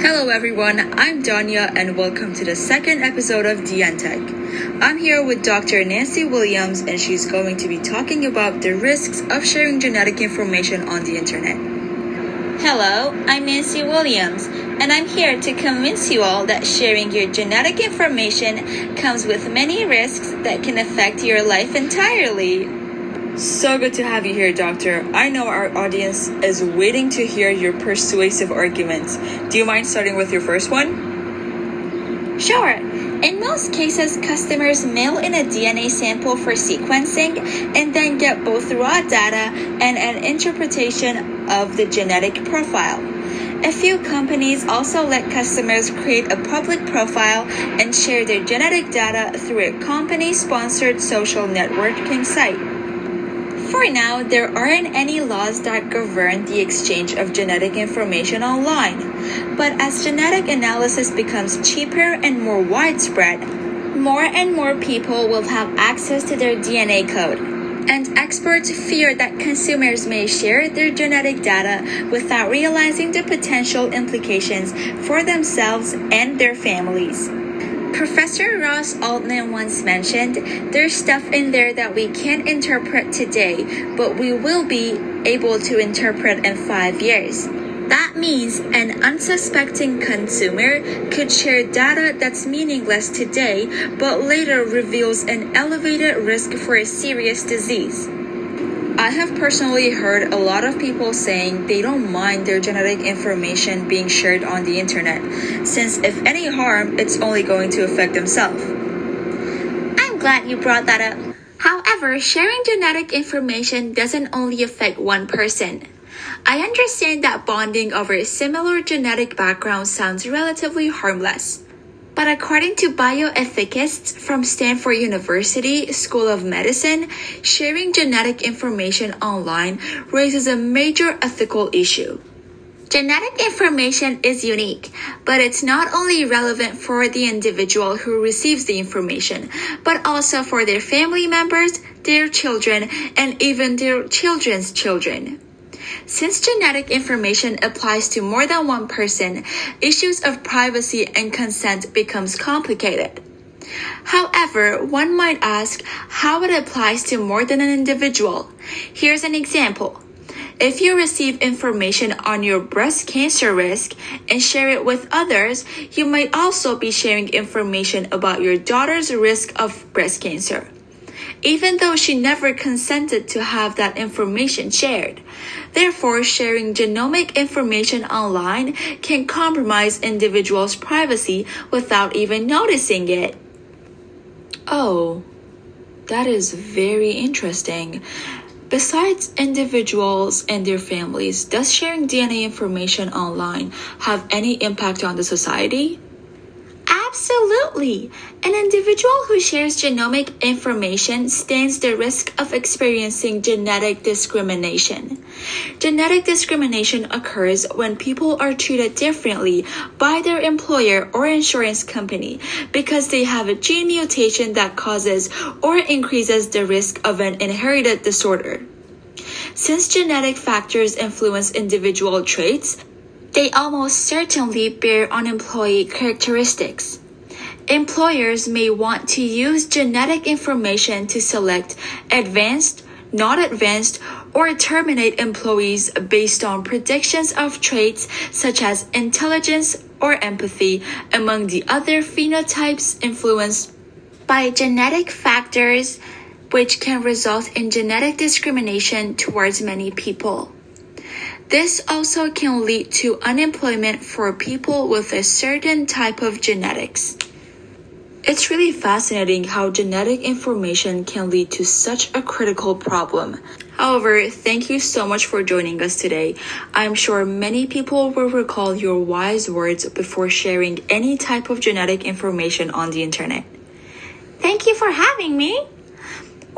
Hello everyone, I'm Danya and welcome to the second episode of DNTech. I'm here with Dr. Nancy Williams and she's going to be talking about the risks of sharing genetic information on the internet. Hello, I'm Nancy Williams and I'm here to convince you all that sharing your genetic information comes with many risks that can affect your life entirely. So good to have you here, Doctor. I know our audience is waiting to hear your persuasive arguments. Do you mind starting with your first one? Sure. In most cases, customers mail in a DNA sample for sequencing and then get both raw data and an interpretation of the genetic profile. A few companies also let customers create a public profile and share their genetic data through a company sponsored social networking site. For now, there aren't any laws that govern the exchange of genetic information online. But as genetic analysis becomes cheaper and more widespread, more and more people will have access to their DNA code. And experts fear that consumers may share their genetic data without realizing the potential implications for themselves and their families. Professor Russ Altman once mentioned, there's stuff in there that we can't interpret today, but we will be able to interpret in five years. That means an unsuspecting consumer could share data that's meaningless today, but later reveals an elevated risk for a serious disease. I have personally heard a lot of people saying they don't mind their genetic information being shared on the internet, since if any harm, it's only going to affect themselves. I'm glad you brought that up. However, sharing genetic information doesn't only affect one person. I understand that bonding over a similar genetic backgrounds sounds relatively harmless. But according to bioethicists from Stanford University School of Medicine, sharing genetic information online raises a major ethical issue. Genetic information is unique, but it's not only relevant for the individual who receives the information, but also for their family members, their children, and even their children's children. Since genetic information applies to more than one person, issues of privacy and consent becomes complicated. However, one might ask how it applies to more than an individual. Here's an example. If you receive information on your breast cancer risk and share it with others, you might also be sharing information about your daughter's risk of breast cancer even though she never consented to have that information shared. Therefore, sharing genomic information online can compromise individuals' privacy without even noticing it. Oh, that is very interesting. Besides individuals and their families, does sharing DNA information online have any impact on the society? Absolutely. An individual who shares genomic information stands the risk of experiencing genetic discrimination. Genetic discrimination occurs when people are treated differently by their employer or insurance company because they have a gene mutation that causes or increases the risk of an inherited disorder. Since genetic factors influence individual traits, they almost certainly bear on employee characteristics. Employers may want to use genetic information to select advanced, not advanced, or terminate employees based on predictions of traits such as intelligence or empathy, among the other phenotypes influenced by genetic factors, which can result in genetic discrimination towards many people. This also can lead to unemployment for people with a certain type of genetics. It's really fascinating how genetic information can lead to such a critical problem. However, thank you so much for joining us today. I'm sure many people will recall your wise words before sharing any type of genetic information on the internet. Thank you for having me.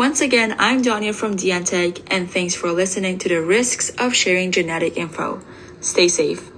Once again, I'm Danya from DNTech, and thanks for listening to the risks of sharing genetic info. Stay safe.